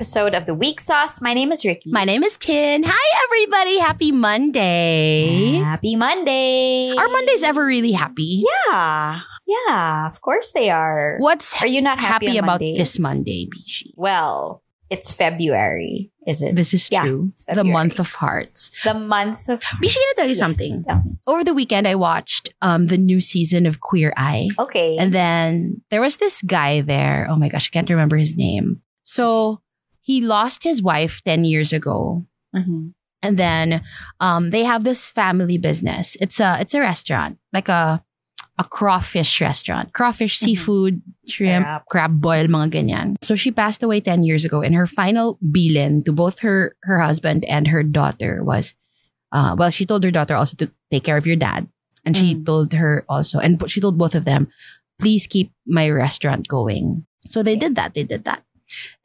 episode of the Week Sauce. My name is Riki. My name is Tin. Hi, everybody. Happy Monday. Happy Monday. Are Mondays ever really happy? Yeah. Yeah, of course they are. What's Are you not happy, happy about this Monday, Bishi? Well, it's February, is it? This is Yeah, true. The month of hearts. the month of Bishi, can I tell you Yes, something? tell. Over the weekend, I watched um the new season of Queer Eye. Okay. And then there was this guy there. Oh my gosh, I can't remember his name. So he lost his wife 10 years ago. Mhm. And then um, they have this family business. It's a it's a restaurant, like a a crawfish restaurant. Crawfish, Mhm. seafood, shrimp, Sarap. crab boil, mga ganyan. So she passed away 10 years ago and her final bilin to both her her husband and her daughter was uh, well, she told her daughter also to take care of your dad. And she Mm. told her also, and she told both of them, please keep my restaurant going. So they did that. They did that.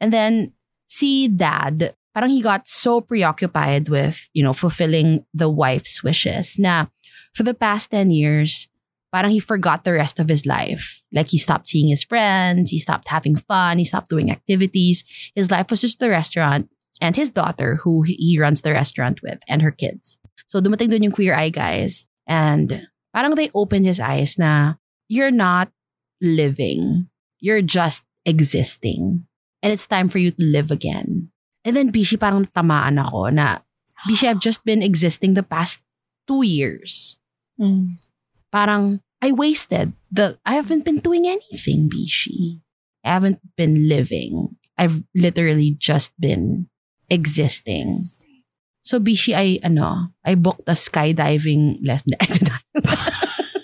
And then see dad, parang he got so preoccupied with, you know, fulfilling the wife's wishes. Na for the past 10 years, parang he forgot the rest of his life. Like he stopped seeing his friends, he stopped having fun, he stopped doing activities. His life was just the restaurant and his daughter who he runs the restaurant with and her kids. So dumating dun yung queer eye guys and parang they opened his eyes na you're not living. You're just existing. And it's time for you to live again. And then Bishi parang tamaan ako na Bishi I've just been existing the past two years. Mm. Parang I wasted the I haven't been doing anything, Bishi. I haven't been living. I've literally just been existing. So Bishi, I ano, I booked a skydiving lesson.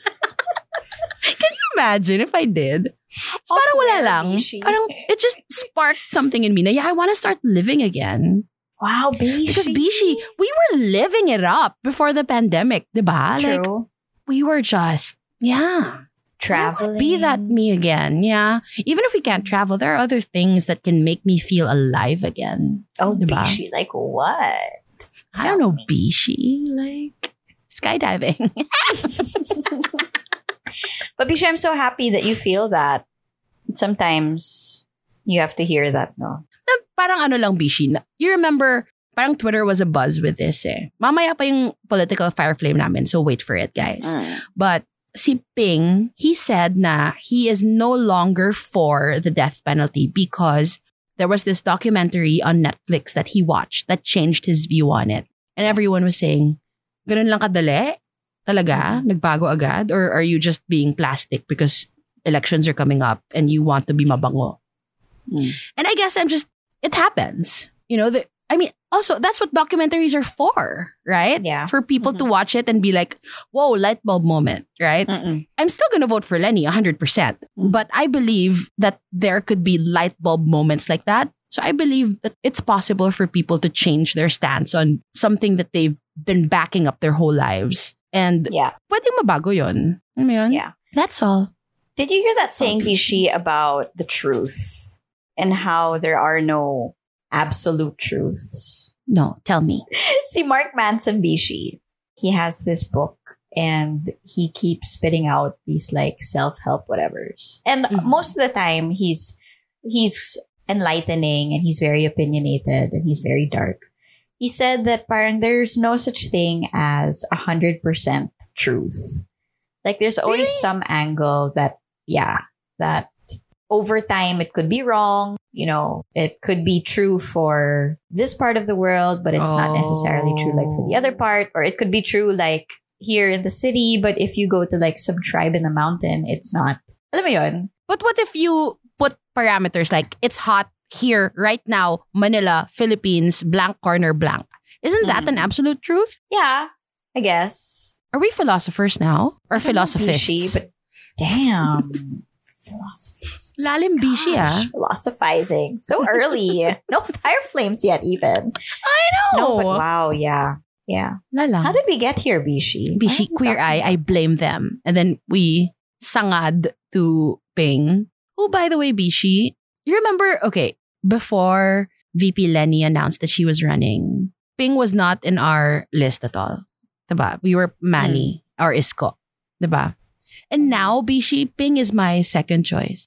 imagine if I did? So parang wala lang. Parang it just sparked something in me na yeah, I want to start living again. Wow, Bishi. Because Bishi, we were living it up before the pandemic, diba? Like True. we were just yeah. Traveling. Be that me again, yeah. Even if we can't travel, there are other things that can make me feel alive again. Oh, Diba? Bishi, like what? I don't know, Tell me. Bishi, like skydiving. But Bishi, I'm so happy that you feel that. Sometimes you have to hear that, no? na parang ano lang bishi. You remember, parang Twitter was a buzz with this eh. Mamaya pa yung political fire flame namin, so wait for it guys. But si Ping, he said na he is no longer for the death penalty because there was this documentary on Netflix that he watched that changed his view on it. And everyone was saying, ganun lang kadali? Talaga? Nagbago agad? Or are you just being plastic because elections are coming up and you want to be mabango? Mm. And I guess I'm just, it happens. You know, the, I mean, also, that's what documentaries are for, right? Yeah. For people to watch it and be like, whoa, light bulb moment, right? Mm-mm. I'm still going to vote for Leni 100%. Mm. But I believe that there could be light bulb moments like that. So I believe that it's possible for people to change their stance on something that they've been backing up their whole lives. And Yeah. pwedeng mabago yun. Alam mo yun? Yeah. That's all. Did you hear that saying, Oh, Bishi, about the truth and how there are no absolute truths? No, tell me. See, Mark Manson, Bishi, he has this book and he keeps spitting out these like self-help whatevers. And Mhm. most of the time he's he's enlightening and he's very opinionated and he's very dark. He said that parang there's no such thing as a hundred percent truth. Like there's always Really? some angle that yeah, that over time it could be wrong. You know, it could be true for this part of the world, but it's not necessarily true like for the other oh. part. Or it could be true like here in the city, but if you go to like some tribe in the mountain, it's not. Alam mo yun? But what if you put parameters like it's hot here right now, Manila, Philippines, blank corner blank? Isn't that Mhm. an absolute truth? Yeah, I guess. Are we philosophers now? Or I philosophists? Bishi, but damn. Philosophists. Lalim bishi, ah. Philosophizing. So early. no fire flames yet, even. I know. No, but wow, yeah. Yeah. Lala. How did we get here, Bishi? Bishi, Why are we queer eye, I blame them. And then we sangad to Ping. Who, by the way, Bishi, you remember, okay, before VP Leni announced that she was running, Ping was not in our list at all. Diba? We were Manny or Isko. Diba? And now, Bishi, Ping is my second choice.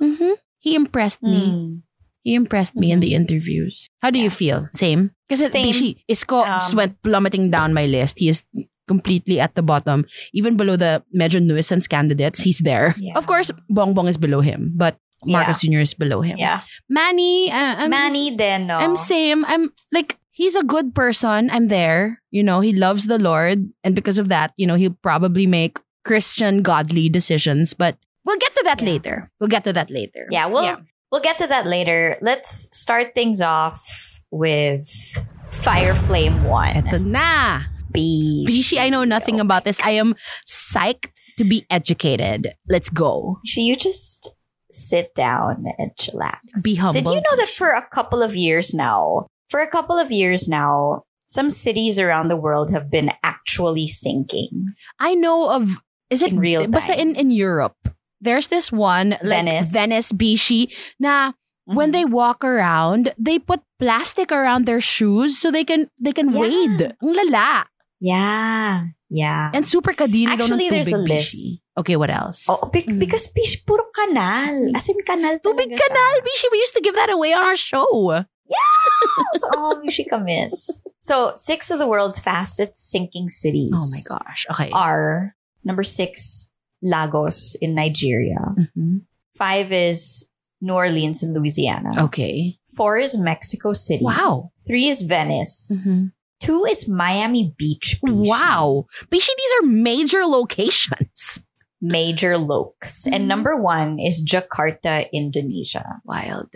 hmm He impressed me. Mm. He impressed me in the interviews. How do you feel? Same? Same. Bishi, Isko Um, just went plummeting down my list. He is completely at the bottom. Even below the major nuisance candidates, he's there. Yeah. Of course, Bongbong is below him, but Marcos Jr. is below him. Yeah. Manny, uh, I'm, Manny then, no. I'm same. I'm like he's a good person. I'm there. You know, he loves the Lord, and because of that, you know, he'll probably make Christian, godly decisions. But we'll get to that Yeah. later. We'll get to that later. Yeah, we'll Yeah. we'll get to that later. Let's start things off with Fire Flame One. Eto na. B. Bishi, I know nothing about this. I am psyched to be educated. Let's go. She, you just sit down and chillax. Be humble, Did you know that for a couple of years now, for a couple of years now, some cities around the world have been actually sinking. I know of is it In real basta in in Europe. There's this one like Venice. Venice Bishi na when Mhm. they walk around, they put plastic around their shoes so they can they can Yeah. wade. Ang lala. Yeah. Yeah. And super kadiri daw ng Actually, there's a list. Bishi. Okay, what else? Oh, be- Mm. because bish, puro kanal. As in kanal Tubig siya. kanal, Bishi. We used to give that away on our show. Yes! oh, miss. So, six of the world's fastest sinking cities Oh my gosh. Okay. are number six, Lagos in Nigeria. Mhm. Five is New Orleans in Louisiana. Okay. Four is Mexico City. Wow. Three is Venice. Mhm. Two is Miami Beach. Bishi. Wow. Bishi, these are major locations. Major lokes. Mhm. And number one is Jakarta, Indonesia. Wild.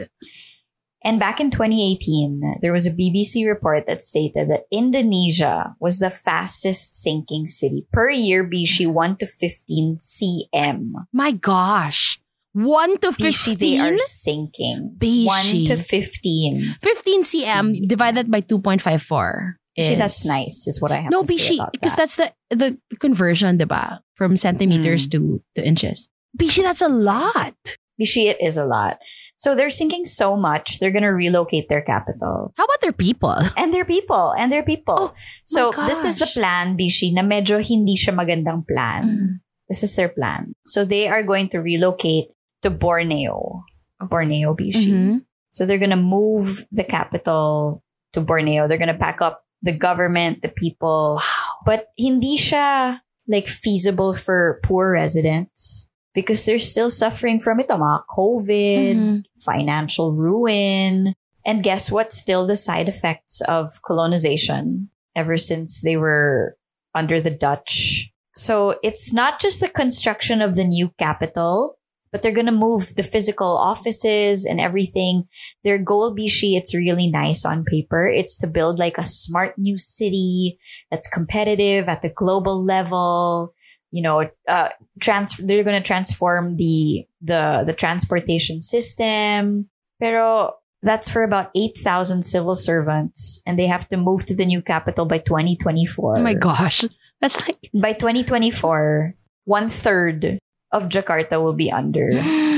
And back in 2018, there was a BBC report that stated that Indonesia was the fastest sinking city per year, Bishi 1 to 15 cm. My gosh. 1 to 15? Bishi, they are sinking. Bishi. 1 to 15. 15 cm C. divided by 2.54. See, that's nice, is what I have No, to say No, Bishi, because that. that's the the conversion, diba? From centimeters Mm. to, to inches. Bishi, that's a lot. Bishi, it is a lot. So they're sinking so much, they're going to relocate their capital. How about their people? And their people, and their people. Oh, so this is the plan, Bishi, na medyo hindi siya magandang plan. Mm. This is their plan. So they are going to relocate to Borneo. Borneo, Bishi. Mhm. So they're going to move the capital to Borneo. They're going to pack up the government, the people. Wow. But hindi siya like feasible for poor residents because they're still suffering from mga COVID, Mhm. financial ruin. And guess what? Still the side effects of colonization ever since they were under the Dutch. So it's not just the construction of the new capital, but they're going to move the physical offices and everything. Their goal, Bishi, it's really nice on paper. It's to build like a smart new city that's competitive at the global level. You know, uh, trans- they're going to transform the, the, the transportation system. Pero that's for about 8,000 civil servants and they have to move to the new capital by 2024. Oh my gosh. That's like By 2024, one third of Jakarta will be under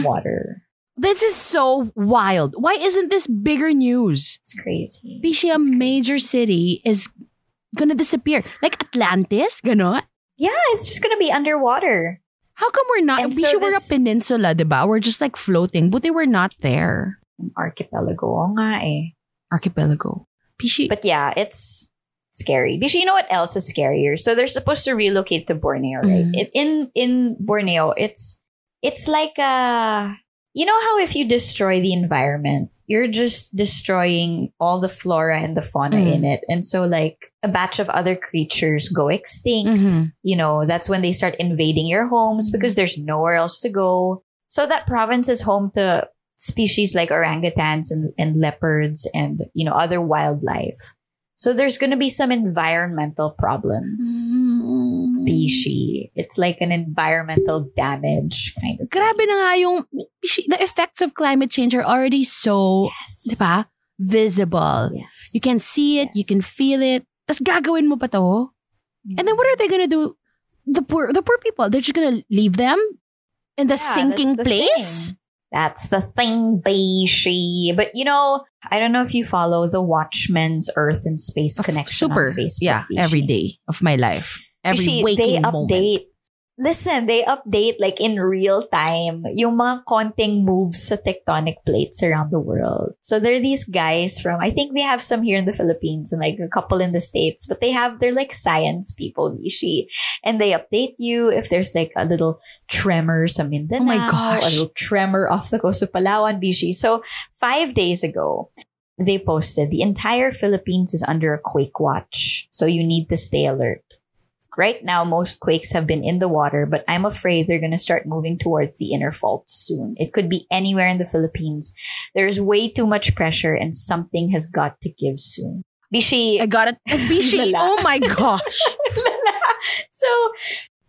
water. this is so wild. Why isn't this bigger news? It's crazy. Bishi, a It's major city is gonna disappear. Like Atlantis, ganon. Yeah, it's just gonna be underwater. How come we're not? And Bishi, so we're a peninsula, diba? We're just like floating, but they were not there. Archipelago. Nga eh. Archipelago. Bishi, But yeah, it's scary. Because you know what else is scarier? So they're supposed to relocate to Borneo, right? Mhm. It, in in Borneo, it's it's like a you know how if you destroy the environment, you're just destroying all the flora and the fauna Mhm. in it. And so like a batch of other creatures go extinct. Mhm. You know, that's when they start invading your homes because there's nowhere else to go. So that province is home to species like orangutans and, and leopards and, you know, other wildlife. So there's going to be some environmental problems. Mm. Bishi. It's like an environmental damage kind of thing. Grabe na nga yung, the effects of climate change are already so, Yes. diba? Visible. Yes. You can see it, you can feel it. Tapos gagawin mo pa to? And then what are they gonna do? The poor, the poor people, they're just gonna leave them in the Yeah, sinking the place? thing. That's the thing, Bishi. But you know, I don't know if you follow the Watchmen's Earth and Space Connection Super. on Facebook. yeah, Bishi. every day of my life. Every Bishi, waking they moment. Listen, they update like in real time yung mga konting moves sa tectonic plates around the world. So there are these guys from, I think they have some here in the Philippines and like a couple in the States, but they have, they're like science people, Mishi. And they update you if there's like a little tremor sa Mindanao, Oh my gosh. a little tremor off the coast of Palawan, Bishi. So five days ago, they posted the entire Philippines is under a quake watch. So you need to stay alert. Right now, most quakes have been in the water, but I'm afraid they're going to start moving towards the inner faults soon. It could be anywhere in the Philippines. There's way too much pressure and something has got to give soon. Bishi, I got it. Bishi, oh my gosh. so,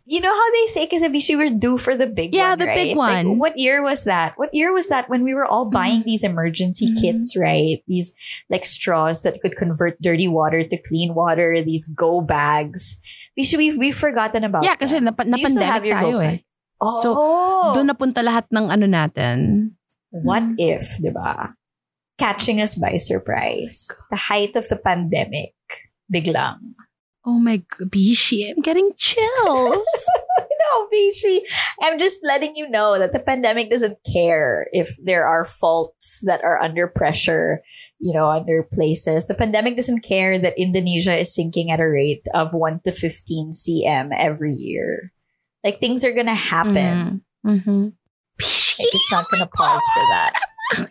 you know how they say, kasi Bishi, we're due for the big Yeah, one, Yeah, the big right? Like, one. what year was that? What year was that when we were all buying these emergency Mhm. kits, right? These like straws that could convert dirty water to clean water, these go bags. Bishi, we've, we've forgotten about Yeah, kasi that. nap- Do you still have na-pandemic your tayo eh. Oh, So, Doon napunta lahat ng ano natin. what Mm-hmm. if, di ba? Catching us by surprise. The height of the pandemic. Biglang. Oh my god, Bishi, I'm getting chills. No, Bishi. I'm just letting you know that the pandemic doesn't care if there are faults that are under pressure, you know, under places. The pandemic doesn't care that Indonesia is sinking at a rate of 1 to 15 cm every year. Like things are gonna happen. Mhm. Like it's not gonna pause for that. That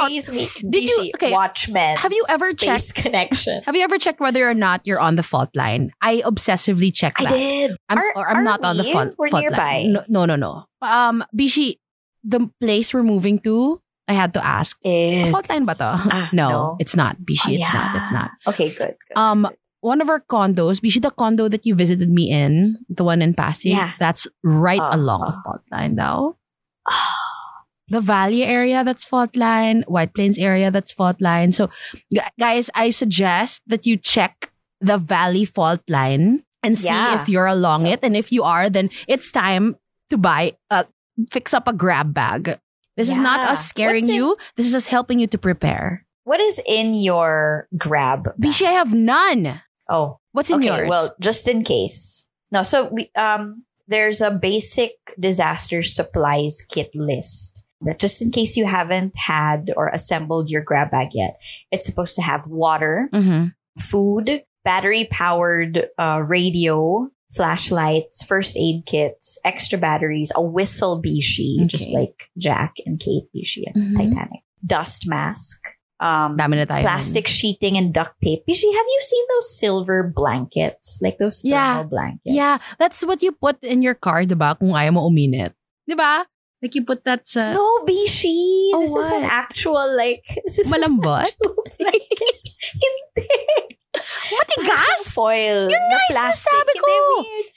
out. Did you- okay, Watchmen. have you ever Space Connection? Have you ever checked whether or not you're on the fault line? I obsessively check I that. did. I'm, Are- or I'm not on the we? fault, We're fault nearby. line. No, no, no, no. Um, Bishi, the place we're moving to, I had to ask. Is Fault line ba to? Ah, no, no. it's not. Bishi, Oh, it's not. It's not. Okay, good. good, Um, good. One of our condos, Bishi, the condo that you visited me in, the one in Pasig, Yeah. that's right Uh, along the uh. fault line though. the Valley area that's fault line, White Plains area that's fault line. So, guys, I suggest that you check the Valley fault line and see Yeah. if you're along it. And if you are, then it's time to buy a fix up a grab bag. This is not us scaring in- you. This is us helping you to prepare. What is in your grab? bag? Bishi, I have none. Oh, What's in okay. yours? Well, just in case. No, so we um there's a basic disaster supplies kit list that just in case you haven't had or assembled your grab bag yet, it's supposed to have water, Mhm. food, battery powered uh, radio, flashlights, first aid kits, extra batteries, a whistle bishi, just like Jack and Kate bishi and Mhm. Titanic, dust mask, um, Dami na tayo. plastic sheeting and duct tape. Bishi, have you seen those silver blankets? Like those thermal Yeah. blankets? Yeah, that's what you put in your car, diba? Kung ayaw mo uminit. Diba? Like you put that sa No, Bishi. Oh, this is an actual, like, this is an malambot. actual blanket. Hindi. Matigas? Foil. Yun nga sinasabi ko.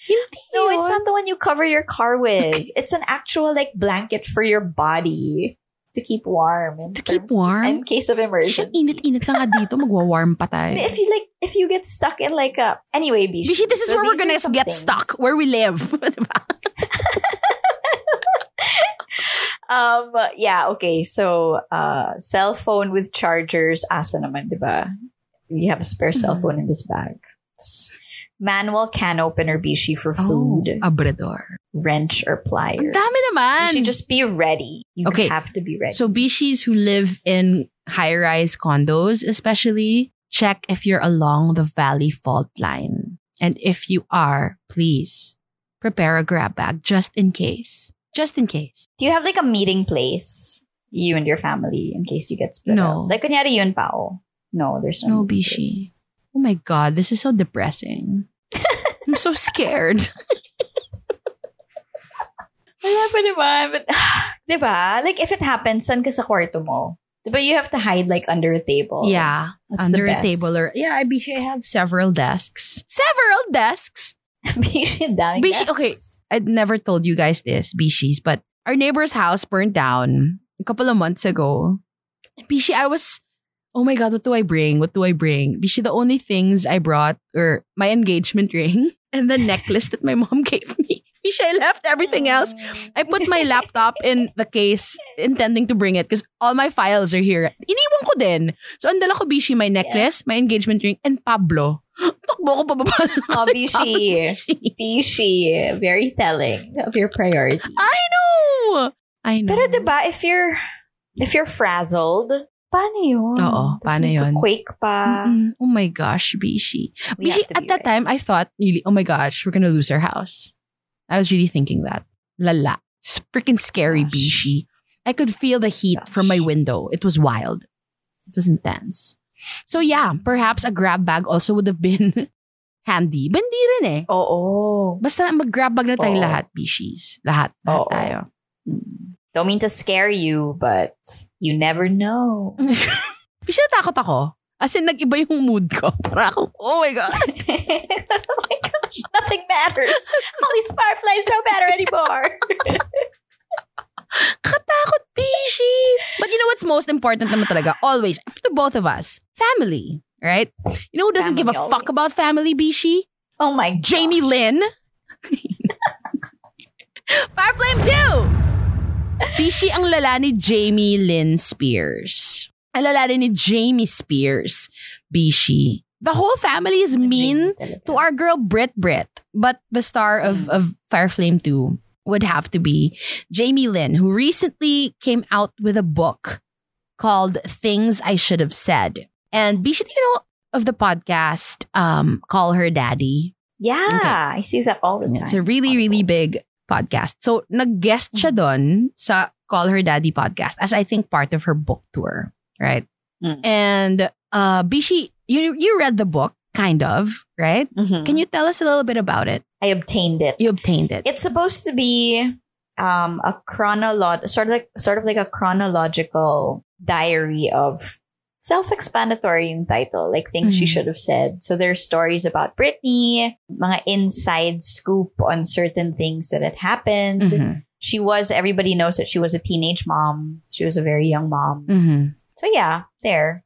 Hindi No, it's not the one you cover your car with. It's an actual, like, blanket for your body to keep warm. In To keep warm? In case of emergency. init-init na nga dito. Magwa-warm pa tayo. If you like, if you get stuck in like a anyway, Bishi. Bishi, this is so where we're gonna get things. stuck. Where we live. Um, yeah, okay. So, uh, cell phone with chargers, asa naman, diba? You have a spare cell Mhm. phone in this bag. Manual can opener, Bishi, for Oh, food, abrador. wrench, or pliers. Ang dami naman. You should just be ready. You Okay. have to be ready. So Bishis who live in high-rise condos, especially, check if you're along the valley fault line. And if you are, please prepare a grab bag just in case. Just in case. Do you have like a meeting place, you and your family, in case you get split No. up? Like, kunyari yun pao. No, there's no, Bishi. place. Oh my god, this is so depressing. I'm so scared. Wala pa naman. But, diba? Like, if it happens, san ka sa kwarto mo? Diba you have to hide like under a table? yeah, That's under the a table or yeah, I Bishi, I have several desks. Several desks. Bishi, daming Bishi, okay. I'd never told you guys this, Bishis, but our neighbor's house burned down a couple of months ago. Bishi, I was, oh my God, what do I bring? What do I bring? Bishi, the only things I brought were my engagement ring and the necklace that my mom gave me. Bishi, I left everything else. I put my laptop in the case intending to bring it because all my files are here. Iniwan ko din. So, ang dala ko, Bishi, my necklace, my engagement ring, and Pablo. Takbo ko pababa. Oh, Bishi. Bishi. Very telling of your priorities. I know! I know. Pero diba, if you're, if you're frazzled, paano yun? Oo, Tapos paano yun? Quake pa. Mm-mm. Oh my gosh, Bishi. We Bishi, at that ready. time, I thought, really, oh my gosh, we're gonna lose our house. I was really thinking that. Lala. It's freaking scary, Gosh. Bishi. I could feel the heat from my window. It was wild. It was intense. So yeah, perhaps a grab bag also would have been handy. But hindi rin eh. Oo. Basta mag-grab bag na tayo Oo. lahat, Bishis. Lahat. Lahat Oo. tayo. Don't mean to scare you, but you never know. Bishi, natakot ako. As in, nag-iba yung mood ko. Para ako, oh my God. oh my gosh, nothing matters. All these fireflies don't matter anymore. Katakot, Bishi. But you know what's most important naman talaga? Always, to both of us, family. Right? You know who doesn't give a Family fuck about family, Bishi? Oh my gosh. Jamie Lynn. Fireflame 2! Bishi ang lala ni Jamie Lynn Spears. Ang lala ni Jamie Spears. Bishi. The whole family is mean to our girl Brit Brit. But the star of, of Fireflame 2 would have to be Jamie Lynn, who recently came out with a book called Things I Should Have Said. And Bishi, you know of the podcast um, Call Her Daddy? Yeah, I see that all the time. It's a really, really big podcast. So, nag-guest siya doon sa Call Her Daddy podcast as I think part of her book tour, right? Mm. And uh, Bishi, you you read the book, kind of, right? Mhm. Can you tell us a little bit about it? I obtained it. You obtained it. It's supposed to be um a chronolo- sort of like sort of like a chronological diary of self-explanatory yung title, like things she Mhm. should have said. So there's stories about Britney, mga inside scoop on certain things that had happened. Mhm. She was everybody knows that she was a teenage mom. She was a very young mom. Mhm. So yeah, there.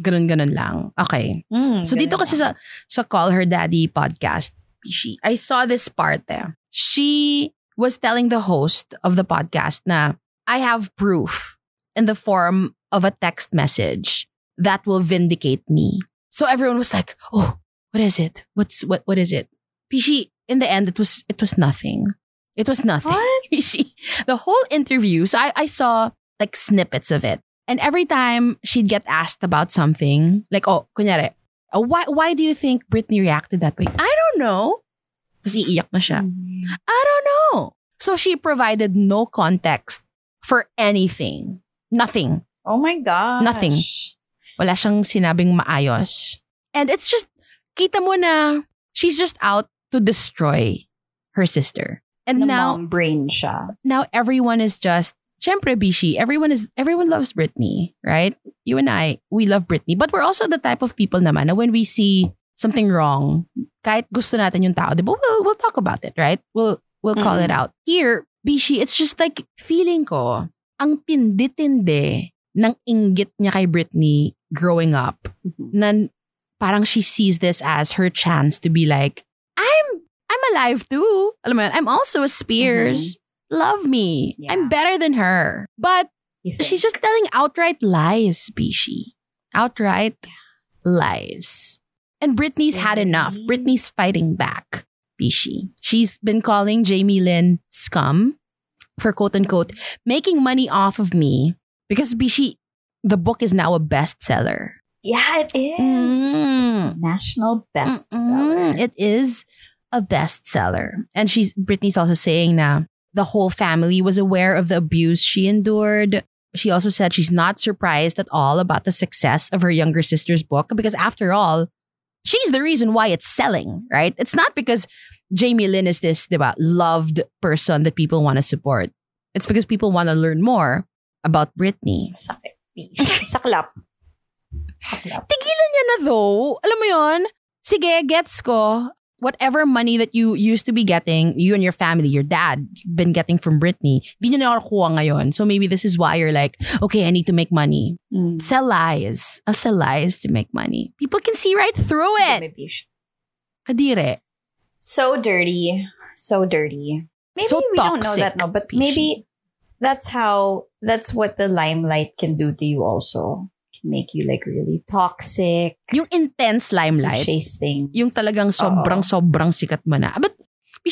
Ganun-ganun lang. Okay. Mm, So dito kasi lang. sa, sa Call Her Daddy podcast, she, I saw this part there. She was telling the host of the podcast na, I have proof in the form of a text message that will vindicate me. So everyone was like, oh, what is it? What's, what, what is it? Pishi, in the end, it was, it was nothing. It was nothing. What? The whole interview, so I, I saw like snippets of it. And every time she'd get asked about something, like, oh, kunyari, oh, why, why do you think Britney reacted that way? I don't know. Tapos iiyak na siya. Mm. I don't know. So she provided no context for anything. Nothing. Oh my gosh. Nothing. Wala siyang sinabing maayos. And it's just, kita mo na, she's just out to destroy her sister. And Na now, mom brain siya. now everyone is just Syempre, Bishi, everyone is everyone loves Britney, right? You and I, we love Britney. But we're also the type of people naman na when we see something wrong, kahit gusto natin yung tao, di ba, we'll, we'll talk about it, right? We'll we'll call Mm. it out. Here, Bishi, it's just like feeling ko, ang tindi-tindi ng inggit niya kay Britney growing up na parang she sees this as her chance to be like, I'm I'm alive too. Alam mo yun, I'm also a Spears. Love me. Yeah. I'm better than her. But she's just telling outright lies, Bishi. Outright lies. And Britney's had enough. Britney's fighting back, Bishi. She's been calling Jamie Lynn scum for quote unquote making money off of me because Bishi, the book is now a bestseller. Yeah, it is. It's a Mm. national bestseller. Mm, It is a bestseller. And she's Britney's also saying now the whole family was aware of the abuse she endured. She also said she's not surprised at all about the success of her younger sister's book because after all, she's the reason why it's selling, right? It's not because Jamie Lynn is this diba, loved person that people want to support. It's because people want to learn more about Britney. Sakit. Saklap. Saklap. tigilan niya na though. Alam mo yon? Sige, gets ko. Whatever money that you used to be getting, you and your family, your dad, been getting from Britney, di niya nakakuha ngayon. So maybe this is why you're like, okay, I need to make money. Mm. Sell lies. I'll sell lies to make money. People can see right through it. Kadire. So dirty. So dirty. Maybe So we don't know that, no, but maybe that's how, that's what the limelight can do to you also. make you like really toxic. Yung intense limelight, chase things. yung talagang sobrang Oo. sobrang sikat mo na. But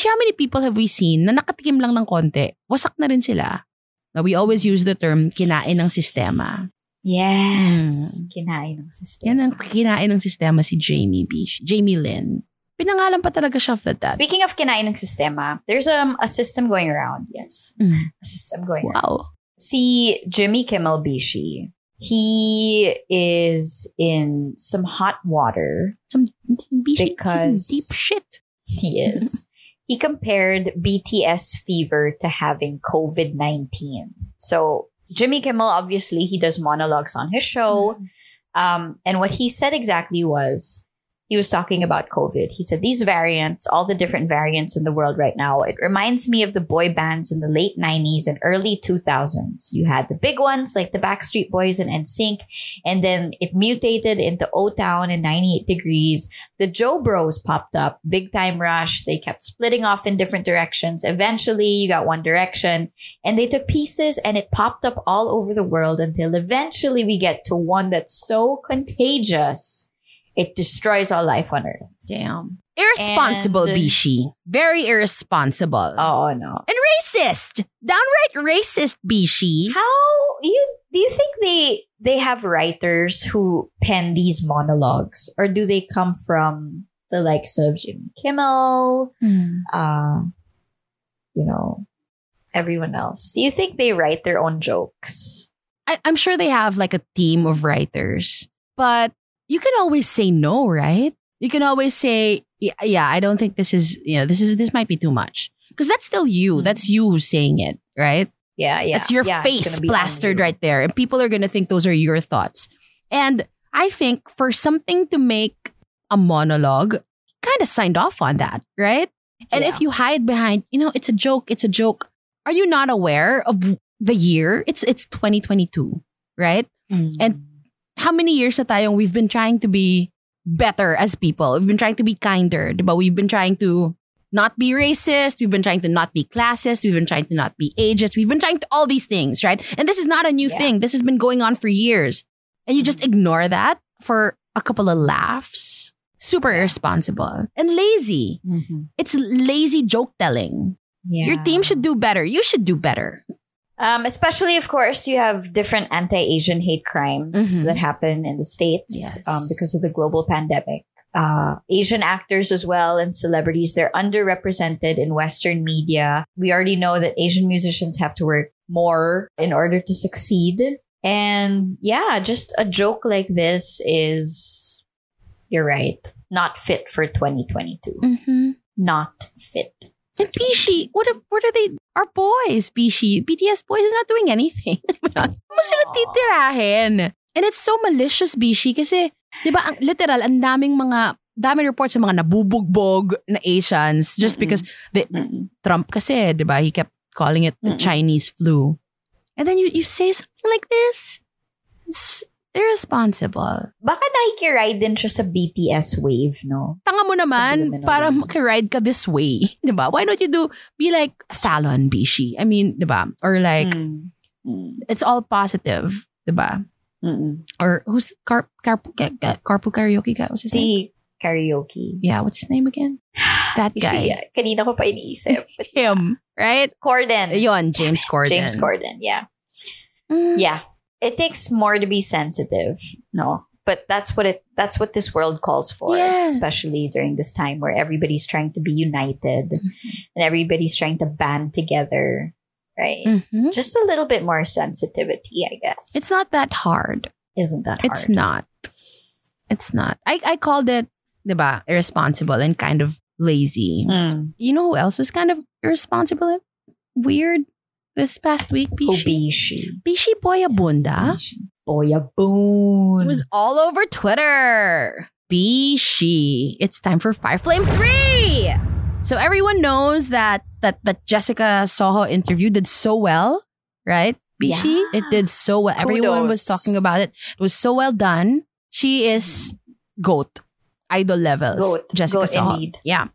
how many people have we seen na nakatikim lang ng konti, wasak na rin sila? Now, we always use the term kinain ng sistema. Yes. Kinain ng system. Yan ang kinain ng sistema si Jamie Bish. Jamie Lynn. Pinangalan pa talaga siya of that. that. Speaking of kinain ng sistema, there's um, a system going around. Yes. Mm. A system going around. Wow. See, Jimmy Kimmel Bishi, he is in some hot water. Some Bishi Because- deep shit. He is. he compared BTS fever to having COVID 19. So, Jimmy Kimmel, obviously, he does monologues on his show. Um, and what he said exactly was he was talking about COVID. He said, These variants, all the different variants in the world right now, it reminds me of the boy bands in the late 90s and early 2000s. You had the big ones like the Backstreet Boys and NSYNC, and then it mutated into O Town and 98 Degrees. The Joe Bros popped up, big time rush. They kept splitting off in different directions. Eventually, you got One Direction, and they took pieces and it popped up all over the world until eventually we get to one that's so contagious it destroys all life on earth. Damn. Irresponsible, And- Bishi. Very irresponsible. Oh no. And racist. Downright racist, Bishi. How you do you think they they have writers who pen these monologues or do they come from the likes of Jimmy Kimmel, Hmm. uh you know, everyone else? Do you think they write their own jokes? I, I'm sure they have like a team of writers, but you can always say no, right? You can always say, yeah, yeah I don't think this is, you know, this is, this might be too much. Because that's still you. Mhm. That's you who's saying it, right? Yeah, yeah. That's your Yeah, face gonna be on plastered right there. And people are going to think those are your thoughts. And I think for something to make a monologue, kind of signed off on that, right? And Yeah. if you hide behind, you know, it's a joke, it's a joke. Are you not aware of the year? It's it's 2022, right? Mm. And how many years na tayong we've been trying to be better as people. We've been trying to be kinder, but we've been trying to not be racist. We've been trying to not be classist. We've been trying to not be ageist. We've been trying to all these things, right? And this is not a new Yeah. thing. This has been going on for years. And you just Mhm. ignore that for a couple of laughs. Super irresponsible and lazy. Mhm. It's lazy joke telling. Yeah. Your team should do better. You should do better. Um, especially, of course, you have different anti-Asian hate crimes Mhm. that happen in the states Yes. um, because of the global pandemic. Uh, Asian actors as well and celebrities they're underrepresented in Western media. We already know that Asian musicians have to work more in order to succeed. And yeah, just a joke like this is, you're right, not fit for 2022. Mm-hmm. Not fit. And Bishi, what are, what are they? Our boys, Bishi. BTS boys are not doing anything. Mo sila titirahin. And it's so malicious, Bishi, kasi, di ba, ang, literal, ang daming mga, daming reports sa mga nabubugbog na Asians just because the, Trump kasi, di ba, he kept calling it the Mm-mm. Chinese flu. And then you, you say something like this? It's irresponsible. Baka nakikiride din siya sa BTS wave, no? Tanga mo naman para makiride ka this way. Ba? Why don't you do, be like Fallon Bishi? I mean, ba? Or like, Mm. It's all positive. Ba? Mm-mm. Or who's car, carpool, ca- ca- carpool karaoke guy? What's his name? Si karaoke. Yeah, what's his name again? That guy. Siya, kanina ko pa iniisip. Him, right? Corden. Yon, James Corden. James Corden, yeah. Mm. Yeah. It takes more to be sensitive, no? But that's what it that's what this world calls for, Yes. especially during this time where everybody's trying to be united Mm-hmm. and everybody's trying to band together, right? Mhm. Just a little bit more sensitivity, I guess. It's not that hard. isn't that hard? It's not. It's not. I, I called it, di ba, irresponsible and kind of lazy. Mm. You know who else was kind of irresponsible and weird this past week? Bishi. Obishi. Bishi Boy Abunda. Boya Boon. It was all over Twitter. Bishi. It's time for Fire Flame 3. So everyone knows that that that Jessica Soho interview did so well, right? Bishi. Yeah. It did so well. Everyone was talking about it. It was so well done. She is GOAT. Idol levels. Goat. Jessica Goat Soho. indeed. Yeah.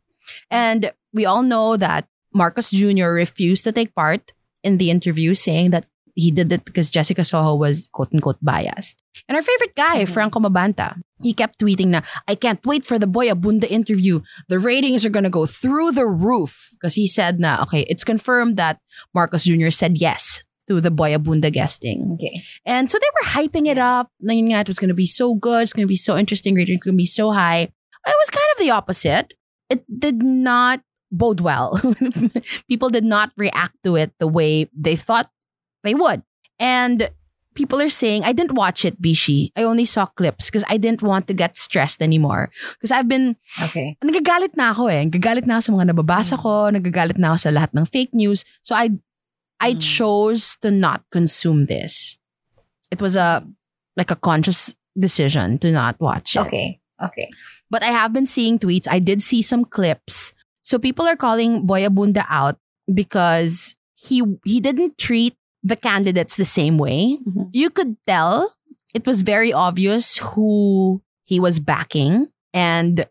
And we all know that Marcos Jr. refused to take part in the interview, saying that he did it because Jessica Soho was quote unquote biased. And our favorite guy, Mhm. Franco Mabanta, he kept tweeting na, I can't wait for the Boy Abunda interview. The ratings are gonna go through the roof. Because he said na, okay, it's confirmed that Marcos Jr. said yes to the Boy Abunda guesting. Okay. And so they were hyping it up. Na yun nga, it was going to be so good. It's going to be so interesting. Ratings going to be so high. It was kind of the opposite. It did not bode well. people did not react to it the way they thought they would. And people are saying, I didn't watch it, Bishi. I only saw clips because I didn't want to get stressed anymore. Because I've been Okay. nagagalit na ako eh. Nagagalit na ako sa mga nababasa ko. Nagagalit na ako sa lahat ng fake news. So I I Mm. chose to not consume this. It was a like a conscious decision to not watch it. Okay. Okay. But I have been seeing tweets. I did see some clips. So people are calling Boy Abunda out because he he didn't treat the candidates the same way. Mhm. You could tell it was very obvious who he was backing and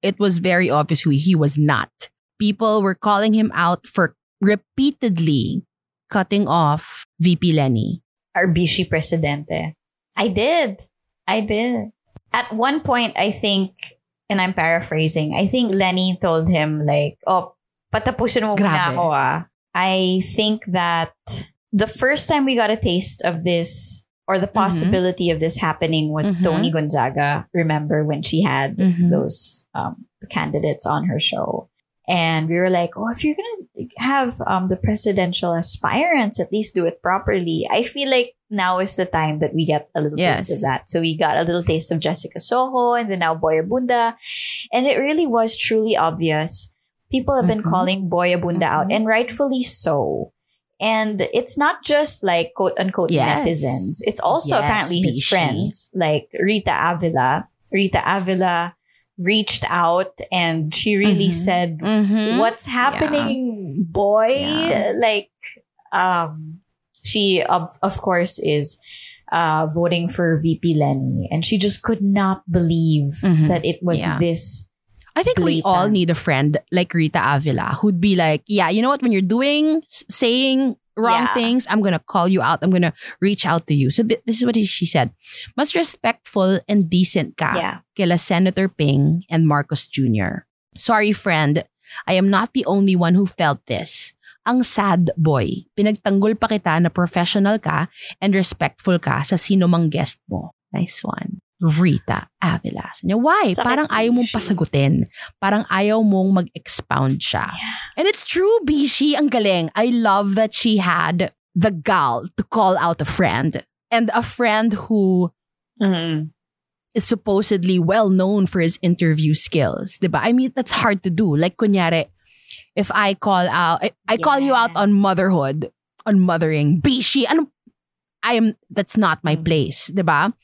it was very obvious who he was not. People were calling him out for repeatedly cutting off VP Leni. Our Bishi Presidente. I did. I did. At one point, I think, and I'm paraphrasing, I think Leni told him like, oh, patapusin mo muna Grabe. ako ah. I think that the first time we got a taste of this or the possibility of this happening was Mhm. Toni Gonzaga. Remember when she had Mhm. those um, candidates on her show? And we were like, oh, if you're going to have um, the presidential aspirants, at least do it properly. I feel like now is the time that we get a little Yes. taste of that. So we got a little taste of Jessica Soho and then now Boy Abunda. And it really was truly obvious. People have been Mhm. calling Boy Abunda out, Mhm. and rightfully so. And it's not just like quote unquote Yes. netizens. It's also Yes, apparently his Bishi. friends, like Rita Avila. Rita Avila reached out and she really Mhm. said, Mm-hmm. What's happening, boy? Yeah. Like, um, she of of course is uh voting for VP Leni, and she just could not believe Mhm. that it was Yeah. this. I think we all need a friend like Rita Avila who'd be like, yeah, you know what? When you're doing, saying wrong Yeah. things, I'm going to call you out. I'm going to reach out to you. So th- this is what she said. Mas respectful and decent ka Yeah, kila Senator Ping and Marcos Jr. Sorry, friend. I am not the only one who felt this. Ang sad boy. Pinagtanggol pa kita na professional ka and respectful ka sa sino mang guest mo. Nice one. Rita Avila. Why? Sakit Parang ayaw mong pasagutin. Parang ayaw mong mag-expound siya. And it's true, Bishi. Ang galing. I love that she had the gall to call out a friend. And a friend who is supposedly well known for his interview skills. Diba? I mean, that's hard to do. Like, kunyari, if I call out, I, I call you out on motherhood, on mothering, Bishi, ano, I am, that's not my Mm. place. Diba?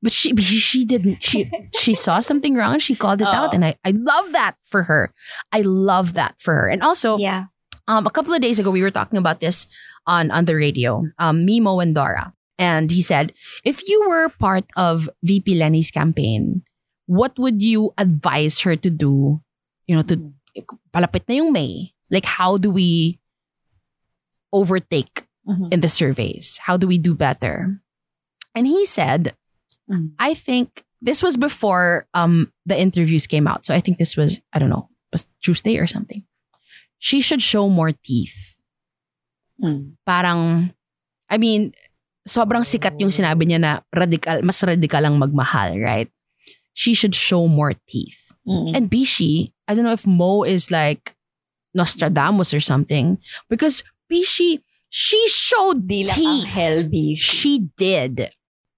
But she, she didn't, she, she saw something wrong. She called it out. Oh. And I, I love that for her. I love that for her. And also, yeah. um, a couple of days ago, we were talking about this on, on the radio, um, Mimo and Dora. And he said, if you were part of VP Leni's campaign, what would you advise her to do? You know, to palapit na yung May. Like, how do we overtake Mhm. in the surveys? How do we do better? And he said, Mm. I think this was before um, the interviews came out. So I think this was, I don't know, was Tuesday or something. She should show more teeth. Mm. Parang, I mean, sobrang sikat yung sinabi niya na radical, mas radical ang magmahal, right? She should show more teeth. Mm. And Bishi, I don't know if Mo is like Nostradamus or something. Because Bishi, she showed lang teeth. Angel Bishi. She did.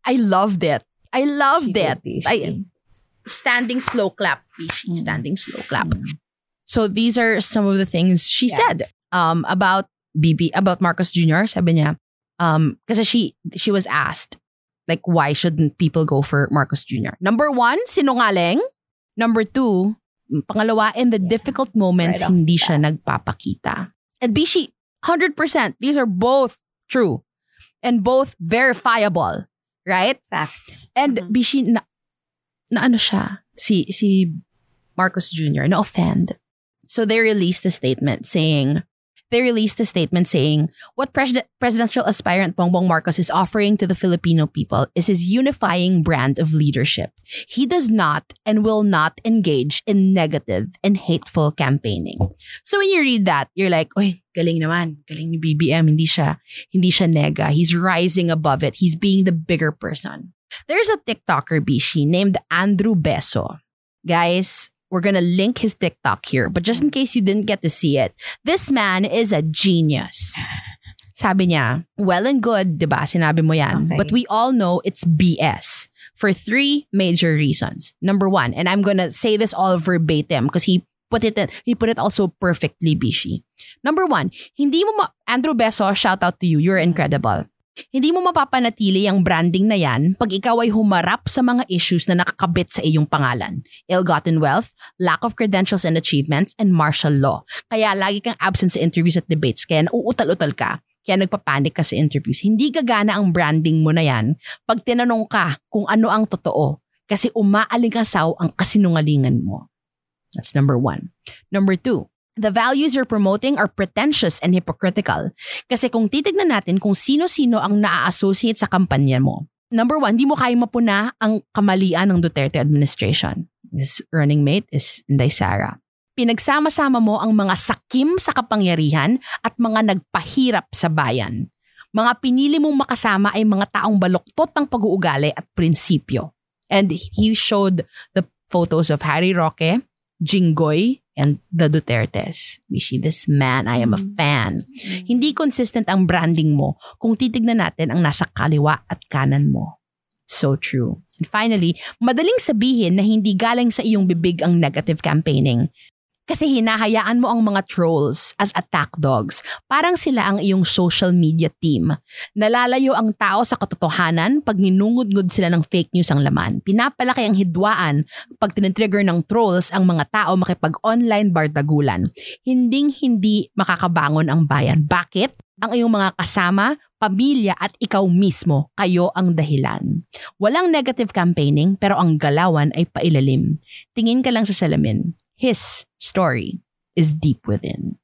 I loved it. I loved She it. I, standing slow clap, Bishi. Mm. Standing slow clap. Mm. So these are some of the things she Yeah. said um, about BB, about Marcos Jr. Sabi niya, um, kasi she, she was asked, like, why shouldn't people go for Marcos Jr.? Number one, sinungaling. Number two, pangalawa, in the Yeah. difficult moments, Right hindi siya nagpapakita. And Bishi, 100%, these are both true and both verifiable, right? Facts. And Mhm. Bishi, na, na ano siya, si, si Marcos Jr., na-offend. So they released a statement saying, they released a statement saying what pres- presidential aspirant Bongbong Marcos is offering to the Filipino people is his unifying brand of leadership. He does not and will not engage in negative and hateful campaigning. So when you read that, you're like, "Oy, galing naman. Galing ni BBM. Hindi siya, hindi siya nega. He's rising above it. He's being the bigger person." There's a TikToker bishi named Andrew Beso. Guys, we're gonna link his TikTok here, but just in case you didn't get to see it, this man is a genius. Sabi niya, well and good, di ba? Sinabi mo yan. Okay. But we all know it's BS for three major reasons. Number one, and I'm gonna say this all verbatim because he put it in, he put it also perfectly, Bishi. Number one, hindi mo ma- Andrew Beso, shout out to you. You're incredible. Hindi mo mapapanatili ang branding na yan pag ikaw ay humarap sa mga issues na nakakabit sa iyong pangalan. Ill-gotten wealth, lack of credentials and achievements, and martial law. Kaya lagi kang absent sa interviews at debates, kaya nauutal-utal ka. Kaya nagpapanik ka sa interviews. Hindi gagana ang branding mo na yan pag tinanong ka kung ano ang totoo kasi umaalingasaw ang kasinungalingan mo. That's number one. Number two, the values you're promoting are pretentious and hypocritical. Kasi kung titignan natin kung sino-sino ang naa-associate sa kampanya mo. Number one, di mo kaya mapuna ang kamalian ng Duterte administration. His running mate is Inday Sara. Pinagsama-sama mo ang mga sakim sa kapangyarihan at mga nagpahirap sa bayan. Mga pinili mong makasama ay mga taong baluktot ng pag-uugali at prinsipyo. And he showed the photos of Harry Roque, Jinggoy, and the Dutertes. Mishi, this man, I am a fan. Hindi consistent ang branding mo kung titignan natin ang nasa kaliwa at kanan mo. So true. And finally, madaling sabihin na hindi galing sa iyong bibig ang negative campaigning. Kasi hinahayaan mo ang mga trolls as attack dogs. Parang sila ang iyong social media team. Nalalayo ang tao sa katotohanan pag ninungod-ngod sila ng fake news ang laman. Pinapalaki ang hidwaan pag tinitrigger ng trolls ang mga tao makipag-online bardagulan. Hinding-hindi makakabangon ang bayan. Bakit? Ang iyong mga kasama, pamilya at ikaw mismo, kayo ang dahilan. Walang negative campaigning pero ang galawan ay pailalim. Tingin ka lang sa salamin. His story is deep within.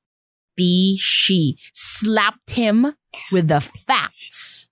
B. She slapped him with the facts.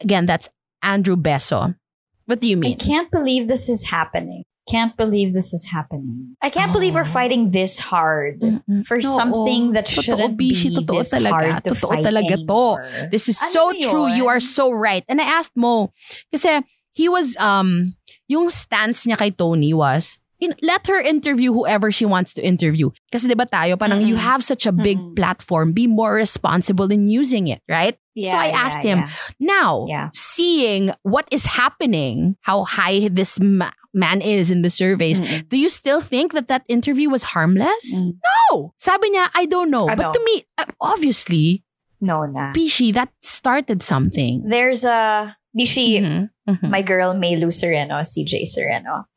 Again, that's Andrew Beso. What do you I mean? can't believe this is happening. Can't believe this is happening. I can't believe we're Oh. fighting this hard Mm-mm. for Oo. something that Totoo, shouldn't be Bishi. Totoo this talaga. hard to Totoo fight talaga to. This is Ano so yun? true. You are so right. And I asked Mo, kasi he was, um, yung stance niya kay Tony was, in, let her interview whoever she wants to interview. Kasi di ba tayo, parang you Mm-mm. have such a big Mm-mm. platform, be more responsible in using it, right? Yeah, so I yeah, asked him, yeah. now, seeing what is happening, how high this ma- man is in the surveys, Mm-mm. do you still think that that interview was harmless? Mm. No! Sabi niya, I don't know. But Ano? to me, uh, obviously, No na. Pishi, that started something. There's a Bishi, Mhm, mhm. my girl Meilou Sereno, CJ Sereno.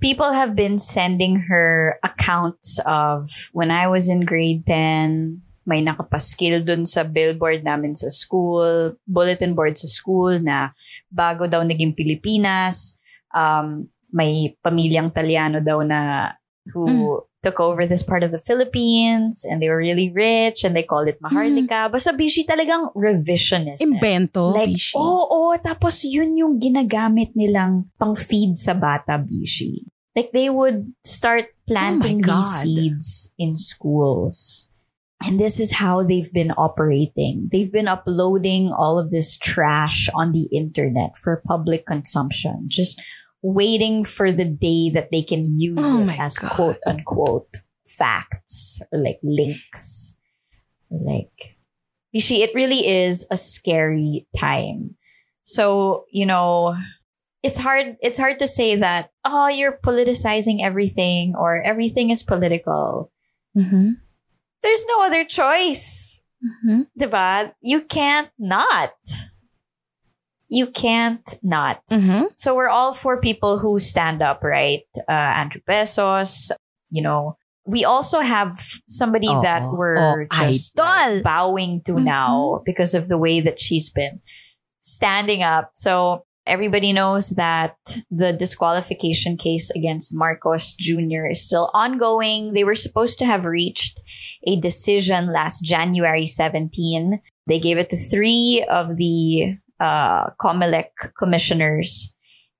People have been sending her accounts of when I was in grade 10, may nakapaskil dun sa billboard namin sa school, bulletin board sa school na bago daw naging Pilipinas. Um, may pamilyang Talyano daw na who took over this part of the Philippines and they were really rich and they called it Maharlika. Basta Bishi talagang revisionist. Invento, Like, Pishi. oo, tapos yun yung ginagamit nilang pang-feed sa bata, Bishi. Like, they would start planting Oh these seeds in schools. And this is how they've been operating. They've been uploading all of this trash on the internet for public consumption, just waiting for the day that they can use Oh it as God. quote unquote facts or like links. Like, Bishi, it really is a scary time. So, you know, it's hard it's hard to say that, oh, you're politicizing everything or everything is political. Mhm, There's no other choice. mhm. Diba? You can't not. You can't not. Mhm. So we're all for people who stand up, right? Uh, Andrew Beso, you know. We also have somebody Oo. that we're Oh, just idol. bowing to Mhm. now because of the way that she's been standing up. So Everybody knows that the disqualification case against Marcos Jr. is still ongoing. They were supposed to have reached a decision last January 17. They gave it to three of the uh, COMELEC commissioners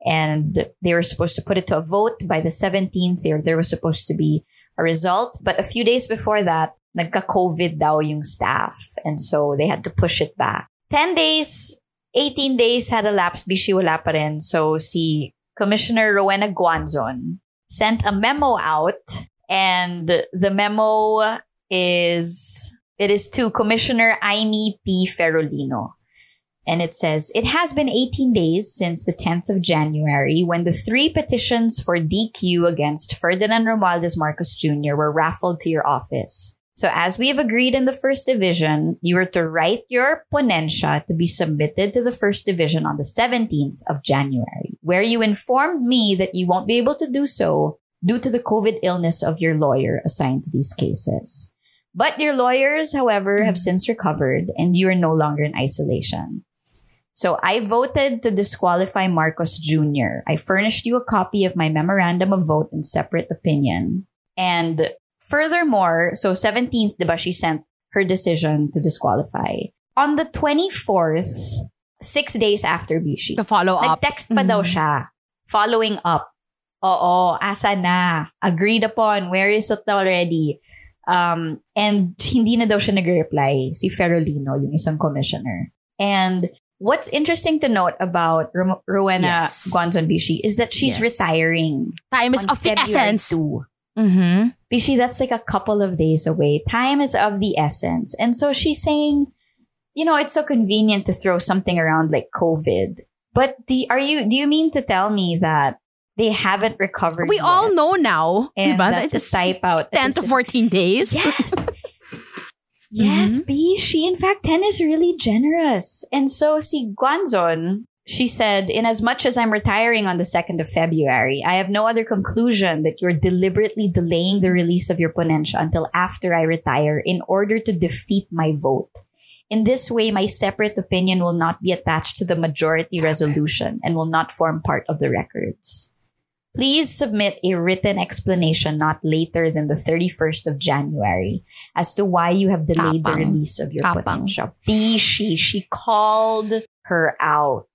and they were supposed to put it to a vote by the 17th. There, there was supposed to be a result. But a few days before that, nagka-COVID daw yung staff. And so they had to push it back. 10 days, 18 days had elapsed, bishi wala pa rin. So si Commissioner Rowena Guanzon sent a memo out and the memo is, it is to Commissioner Aimee P. Ferolino. And it says, it has been 18 days since the 10th of January when the three petitions for DQ against Ferdinand Romualdez Marcos Jr. were raffled to your office. So as we have agreed in the first division, you were to write your ponencia to be submitted to the first division on the 17th of January, where you informed me that you won't be able to do so due to the COVID illness of your lawyer assigned to these cases. But your lawyers, however, have mm-hmm. since recovered and you are no longer in isolation. So I voted to disqualify Marcos Jr. I furnished you a copy of my memorandum of vote and separate opinion. And furthermore, so 17th, diba, she sent her decision to disqualify. On the 24th, six days after Bishi, To follow up. nag-text pa daw Mhm. siya, following up. Oo, asa na? Agreed upon. Where is it already? Um, and hindi na daw siya nag-reply, si Ferolino, yung isang commissioner. And what's interesting to note about Ro- Rowena Yes. Guanzon Bishi is that she's Yes. retiring Time is of the essence. 2. Mm-hmm. Bishi, that's like a couple of days away. Time is of the essence. And so she's saying, you know, it's so convenient to throw something around like COVID. But do, are you, do you mean to tell me that they haven't recovered We all know now. and diba, that to it's type out 10 to 14 days. Yes. yes, Mm-hmm. B. She, in fact, 10 is really generous. And so, si Guanzon, she said, in as much as I'm retiring on the 2nd of February, I have no other conclusion that you're deliberately delaying the release of your ponencia until after I retire in order to defeat my vote. In this way, my separate opinion will not be attached to the majority resolution and will not form part of the records. Please submit a written explanation not later than the 31st of January as to why you have delayed the release of your Tapang. ponencia. Bishi, she called her out.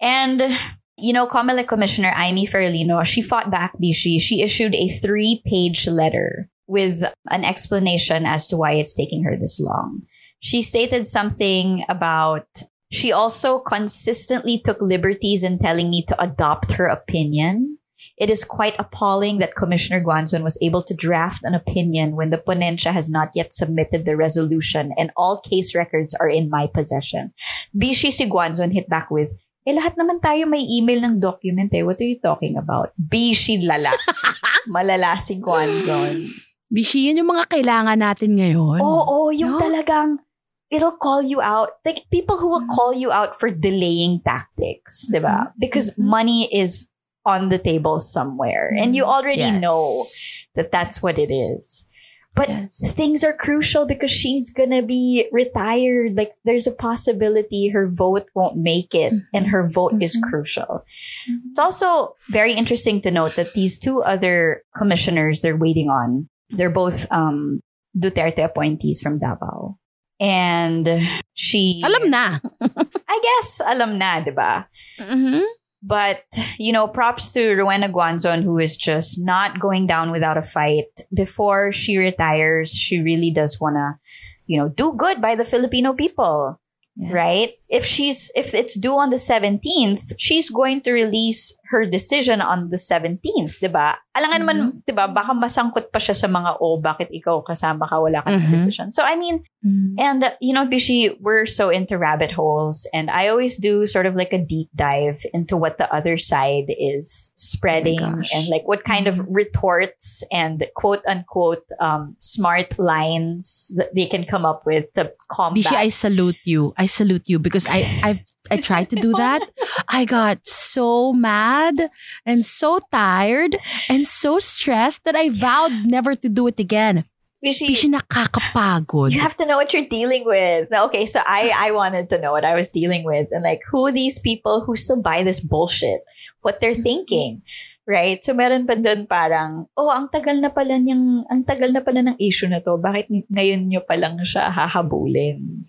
And, you know, Comelec Commissioner Aimee Ferolino, she fought back Bishi. She issued a three-page letter with an explanation as to why it's taking her this long. She stated something about she also consistently took liberties in telling me to adopt her opinion. It is quite appalling that Commissioner Guanzon was able to draft an opinion when the ponencia has not yet submitted the resolution and all case records are in my possession. Bishi si Guanzon hit back with, eh lahat naman tayo may email ng document eh. What are you talking about? Bishi lala. Malala si Guanzon. Bishi, yun yung mga kailangan natin ngayon. Oo, yung No? talagang it'll call you out. Like people who will call you out for delaying tactics, diba? Because Mhm. money is on the table somewhere and you already Yes. know that that's what it is. But Yes. things are crucial because she's gonna be retired. Like there's a possibility her vote won't make it and her vote is Mhm. crucial. It's also very interesting to note that these two other commissioners they're waiting on, they're both um, Duterte appointees from Davao. And she Alam na. I guess alam na, 'di ba? Mhm. But, you know, props to Rowena Guanzon, who is just not going down without a fight. Before she retires, she really does want to, you know, do good by the Filipino people, Yes. right? If she's, if it's due on the 17th, she's going to release her decision on the 17th, di ba? Alangan naman, di ba, baka masangkot pa siya sa mga, oh, bakit ikaw kasama ka, wala Mhm. decision. So, I mean, Mhm. and, uh, you know, Bishi, we're so into rabbit holes. And I always do sort of like a deep dive into what the other side is spreading gosh. and like what kind of retorts and quote unquote um, smart lines that they can come up with to combat. Bishi, I salute you. I salute you because I I I tried to do that. I got so mad and so tired and so stressed that I vowed never to do it again. Bishi, Bishi nakakapagod. you have to know what you're dealing with. Okay, so I I wanted to know what I was dealing with and like who these people who still buy this bullshit, what they're thinking. Right? So meron pa dun parang, oh, ang tagal na pala niyang, ang tagal na pala ng issue na to. Bakit ng- ngayon niyo pa lang siya hahabulin?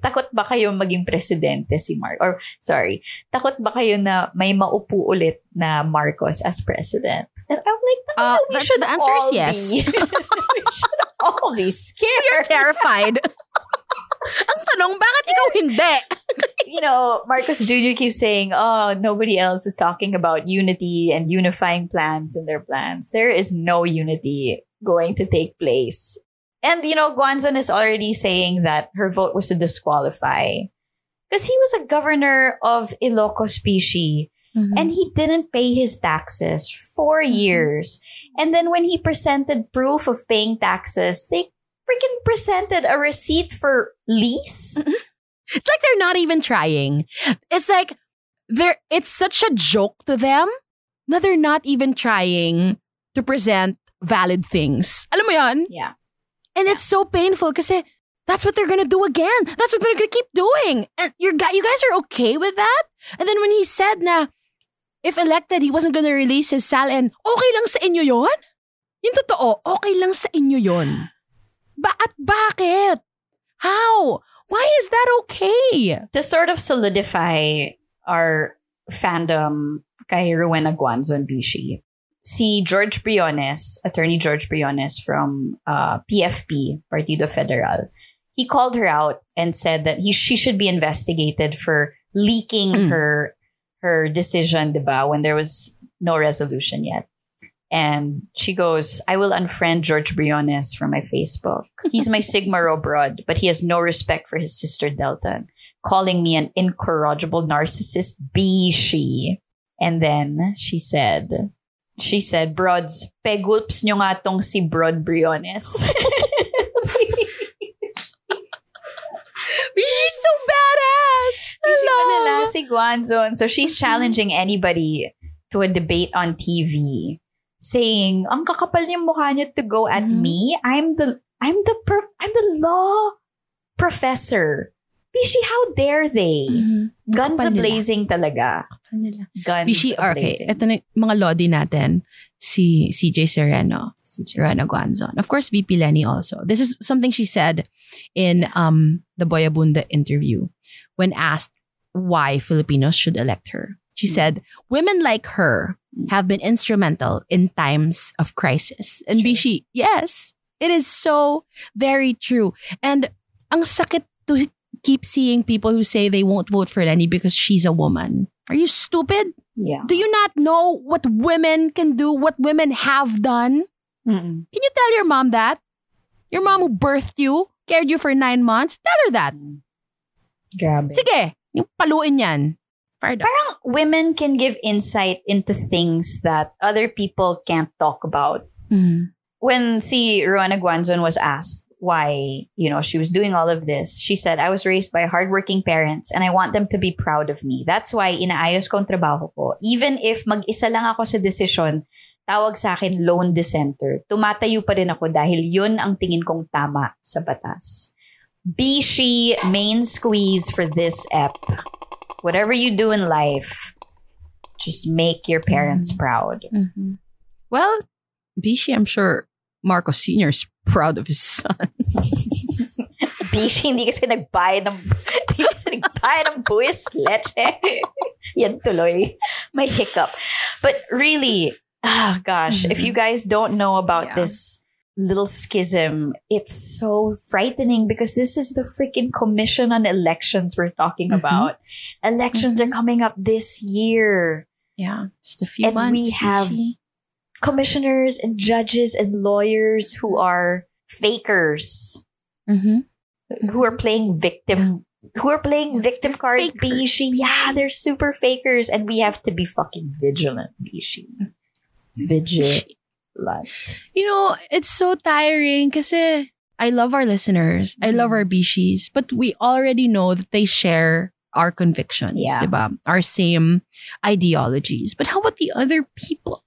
Takot ba kayo maging presidente si Mark? Or, sorry, takot ba kayo na may maupo ulit na Marcos as president? And I'm like, Uh, we should the answer is all yes. be. we should all be scared. terrified. Ang tanong, bakit ikaw hindi? you know, Marcos Jr. keeps saying, oh, nobody else is talking about unity and unifying plans in their plans. There is no unity going to take place. And, you know, Guanzon is already saying that her vote was to disqualify. Because he was a governor of Ilocos Species mm-hmm. and he didn't pay his taxes for mm-hmm. years. And then when he presented proof of paying taxes, they freaking presented a receipt for lease. Mm-hmm. It's like they're not even trying. It's like they're it's such a joke to them na they're not even trying to present valid things. Alam mo yan? Yeah. And it's so painful kasi that's what they're gonna do again. That's what they're gonna keep doing. And you're, you guys are okay with that? And then when he said na if elected, he wasn't gonna release his sal and okay lang sa inyo yon? Yung totoo, okay lang sa inyo yon. Ba at bakit? How? Why is that okay? to sort of solidify our fandom kay Rowena Guanzon Bishi, si George Briones, attorney George Briones from uh, PFP, Partido Federal, he called her out and said that he she should be investigated for leaking Mm. her her decision, diba, when there was no resolution yet. And she goes, I will unfriend George Briones from my Facebook. He's my Sigma Rho broad, but he has no respect for his sister Deltan, calling me an incorrigible narcissist be she. And then she said, she said, Broads, pegulps nyo nga tong si Broad Briones. She's so badass. Pa nila si Guanzon. So she's challenging anybody to a debate on TV, saying, "Ang kakapal niyang mukha niyo to go at Mhm. me. I'm the I'm the per- I'm the law professor." Bishi, how dare they? Guns Kapal a talaga. Kanila. Guns Bishi, a okay. Ito na mga lodi natin. Si CJ Sereno. Ch- Rana Guanzon. Of course, VP Lenny also. This is something she said in um the Boyabunda interview when asked why Filipinos should elect her. She said, Women like her have been instrumental in times of crisis. And true. Bishi, yes, it is so very true. And ang sakit to keep seeing people who say they won't vote for Lenny because she's a woman. Are you stupid? Yeah. Do you not know what women can do, what women have done? Mm-mm. Can you tell your mom that? Your mom who birthed you, cared you for nine months, tell her that. Grabe. Sige, yung paluin yan. Up. Parang women can give insight into things that other people can't talk about. Mm. when si Rowena Guanzon was asked why, you know, she was doing all of this, she said, I was raised by hardworking parents and I want them to be proud of me. That's why inaayos ko ang trabaho ko. Even if mag-isa lang ako sa desisyon, tawag sa akin lone dissenter. Tumatayo pa rin ako dahil yun ang tingin kong tama sa batas. Be she main squeeze for this ep. Whatever you do in life, just make your parents proud. Mhm. Well, Bishi, I'm sure Marcos Sr. is proud of his son. Bishi, hindi kasi nagbayad ng, hindi kasi nagbayad ng buwis, leche. Yan tuloy. May hiccup. But really, ah, gosh, if you guys don't know about Yeah. this little schism, it's so frightening because this is the freaking Commission on Elections we're talking Mhm. about. Elections are coming up this year. Yeah, just a few And months. we have- Bishi. Commissioners and judges and lawyers who are fakers. Mhm. who are playing victim who are playing victim cards fakers. bishi yeah they're super fakers and we have to be fucking vigilant bishi vigilant You know, it's so tiring because I love our listeners. I love our Bishis. But we already know that they share our convictions, Yeah. diba? Our same ideologies. But how about the other people?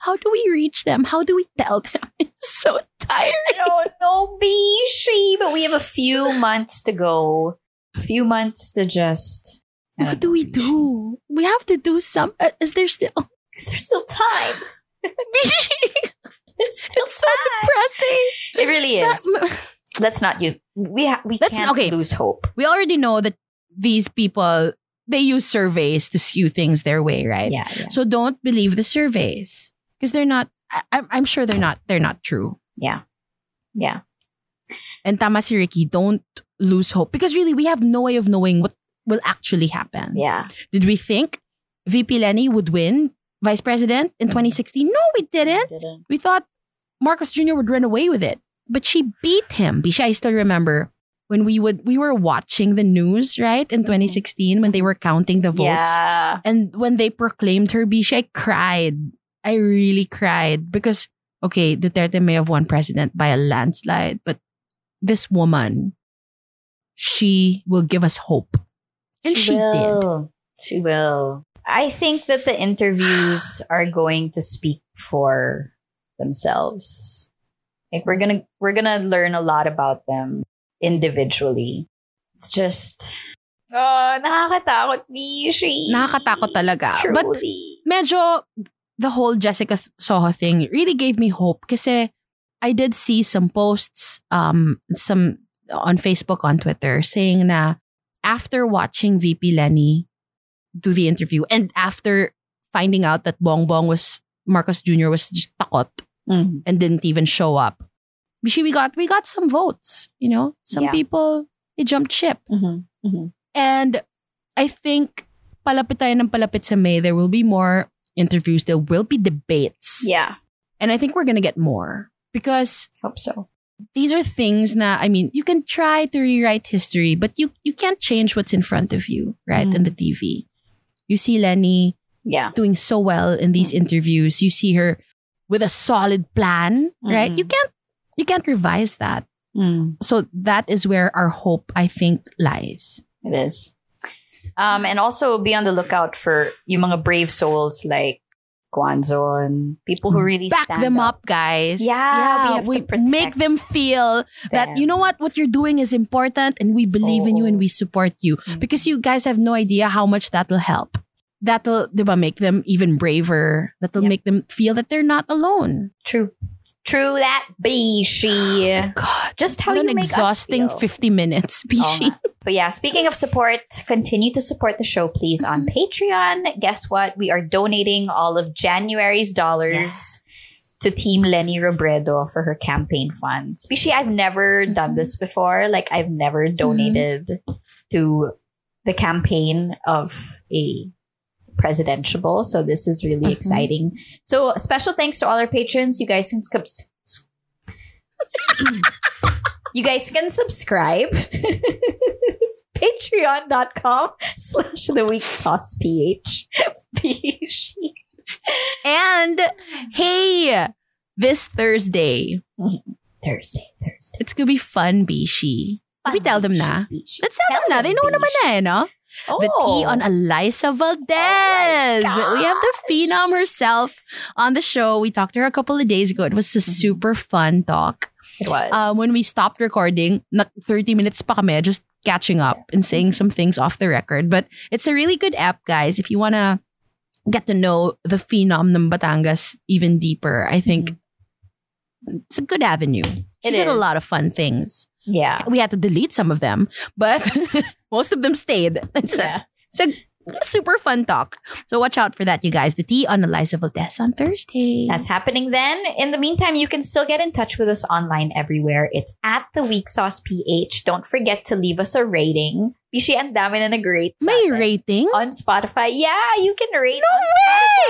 How do we reach them? How do we tell them? It's so tiring. I don't know, Bishi, but we have a few months to go. A few months to just. What do we do? We have to do some. Uh, is there still? Is there still time. There's still it's so depressing. It really is. Let's not you. We ha- we Let's- can't okay. lose hope. We already know that these people they use surveys to skew things their way, right? Yeah, yeah, So don't believe the surveys because they're not. I, I'm- I'm sure they're not. They're not true. yeah, yeah. And tama si Riki, don't lose hope because really we have no way of knowing what will actually happen. yeah. Did we think VP Leni would win vice president in mm-hmm. 2016? No, we didn't. Didn't. We thought Marcos Jr. would run away with it, but she beat him. Bisha, I still remember when we would we were watching the news right in mm-hmm. 2016 when they were counting the votes, Yeah. and when they proclaimed her Bisha, I cried. I really cried because okay, Duterte may have won president by a landslide, but this woman, she will give us hope, and she, did. will. She will. I think that the interviews are going to speak for themselves. Like we're gonna we're gonna learn a lot about them individually. It's just Oh, nakakatakot, Bishi. Nakakatakot talaga. But Truly. medyo the whole Jessica Soho thing really gave me hope kasi I did see some posts um some on Facebook on Twitter saying na after watching VP Lenny do the interview and after finding out that Bongbong was Marcos Jr. was just takot Mhm. and didn't even show up. We got we got some votes, you know? Some Yeah. people they jumped ship. Mhm. Mhm. And I think palapit tayo ng palapit sa May, there will be more interviews. There will be debates. Yeah. And I think we're going to get more because Hope so. these are things na, I mean, you can try to rewrite history, but you, you can't change what's in front of you, right? Mm. In the TV. You see Leni Yeah. doing so well in these interviews. You see her with a solid plan, right? Mm. You can't, you can't revise that. Mm. So that is where our hope, I think, lies. It is. Um, and also be on the lookout for yung mga brave souls like Guanzo and people who really back them up, guys. Yeah, yeah we have to protect make them feel that you know what what you're doing is important, and we believe in you and we support you Mhm. because you guys have no idea how much that will help. That will, diba, make them even braver. That will Yep. make them feel that they're not alone. True. True that, Bishi. Oh God, Just how you an make exhausting us feel. 50 minutes, Oo Bishi. nga. But yeah, speaking of support, continue to support the show, please, on mm-hmm. Patreon. Guess what? We are donating all of January's dollars to Team Leni Robredo for her campaign funds. Bishi, I've never mm-hmm. done this before. Like, I've never mm-hmm. donated to the campaign of a presidential. So this is really Mhm. exciting. So special thanks to all our patrons. You guys can subs- you guys can subscribe. it's patreon.com slash the week sauce ph. And hey, this Thursday, Thursday, Thursday. it's gonna be fun, Bishi. Did we tell them na? Bishi. Let's tell, them na. They know naman na eh, no? The tea on Eliza Valdez. Oh we have the phenom herself on the show. We talked to her a couple of days ago. It was a Mm-hmm. super fun talk. It was. Um, when we stopped recording, na 30 minutes pa kami, just catching up and saying some things off the record. But it's a really good app, guys. If you want to get to know the phenom ng Batangas even deeper, I think it's a good avenue. She Mm-hmm. It did a lot of fun things. yeah. We had to delete some of them, but most of them stayed. It's a, it's a super fun talk. So watch out for that, you guys. The tea on Eliza Valdez on Thursday. That's happening then. In the meantime, you can still get in touch with us online everywhere. It's at the Week Sauce PH. Don't forget to leave us a rating. Bishi, ang dami na nag-rate sa May atin. rating? on Spotify. Yeah, you can rate No on way!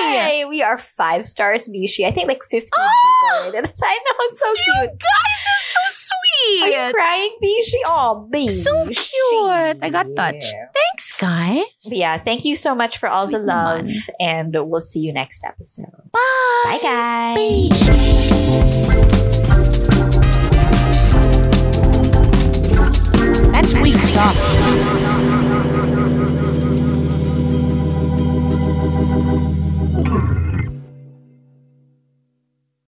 Spotify. We are five stars, Bishi. I think like 15 Oh! people ah! rated us. I know, so You cute. guys are so sweet. Are you sweet. crying, Bishi? Oh, Bishi. So cute. I got touched. Thanks, guys. But yeah, thank you so much for all the love, naman. and we'll see you next episode. Bye. Bye, guys. Bye. That's weak sauce.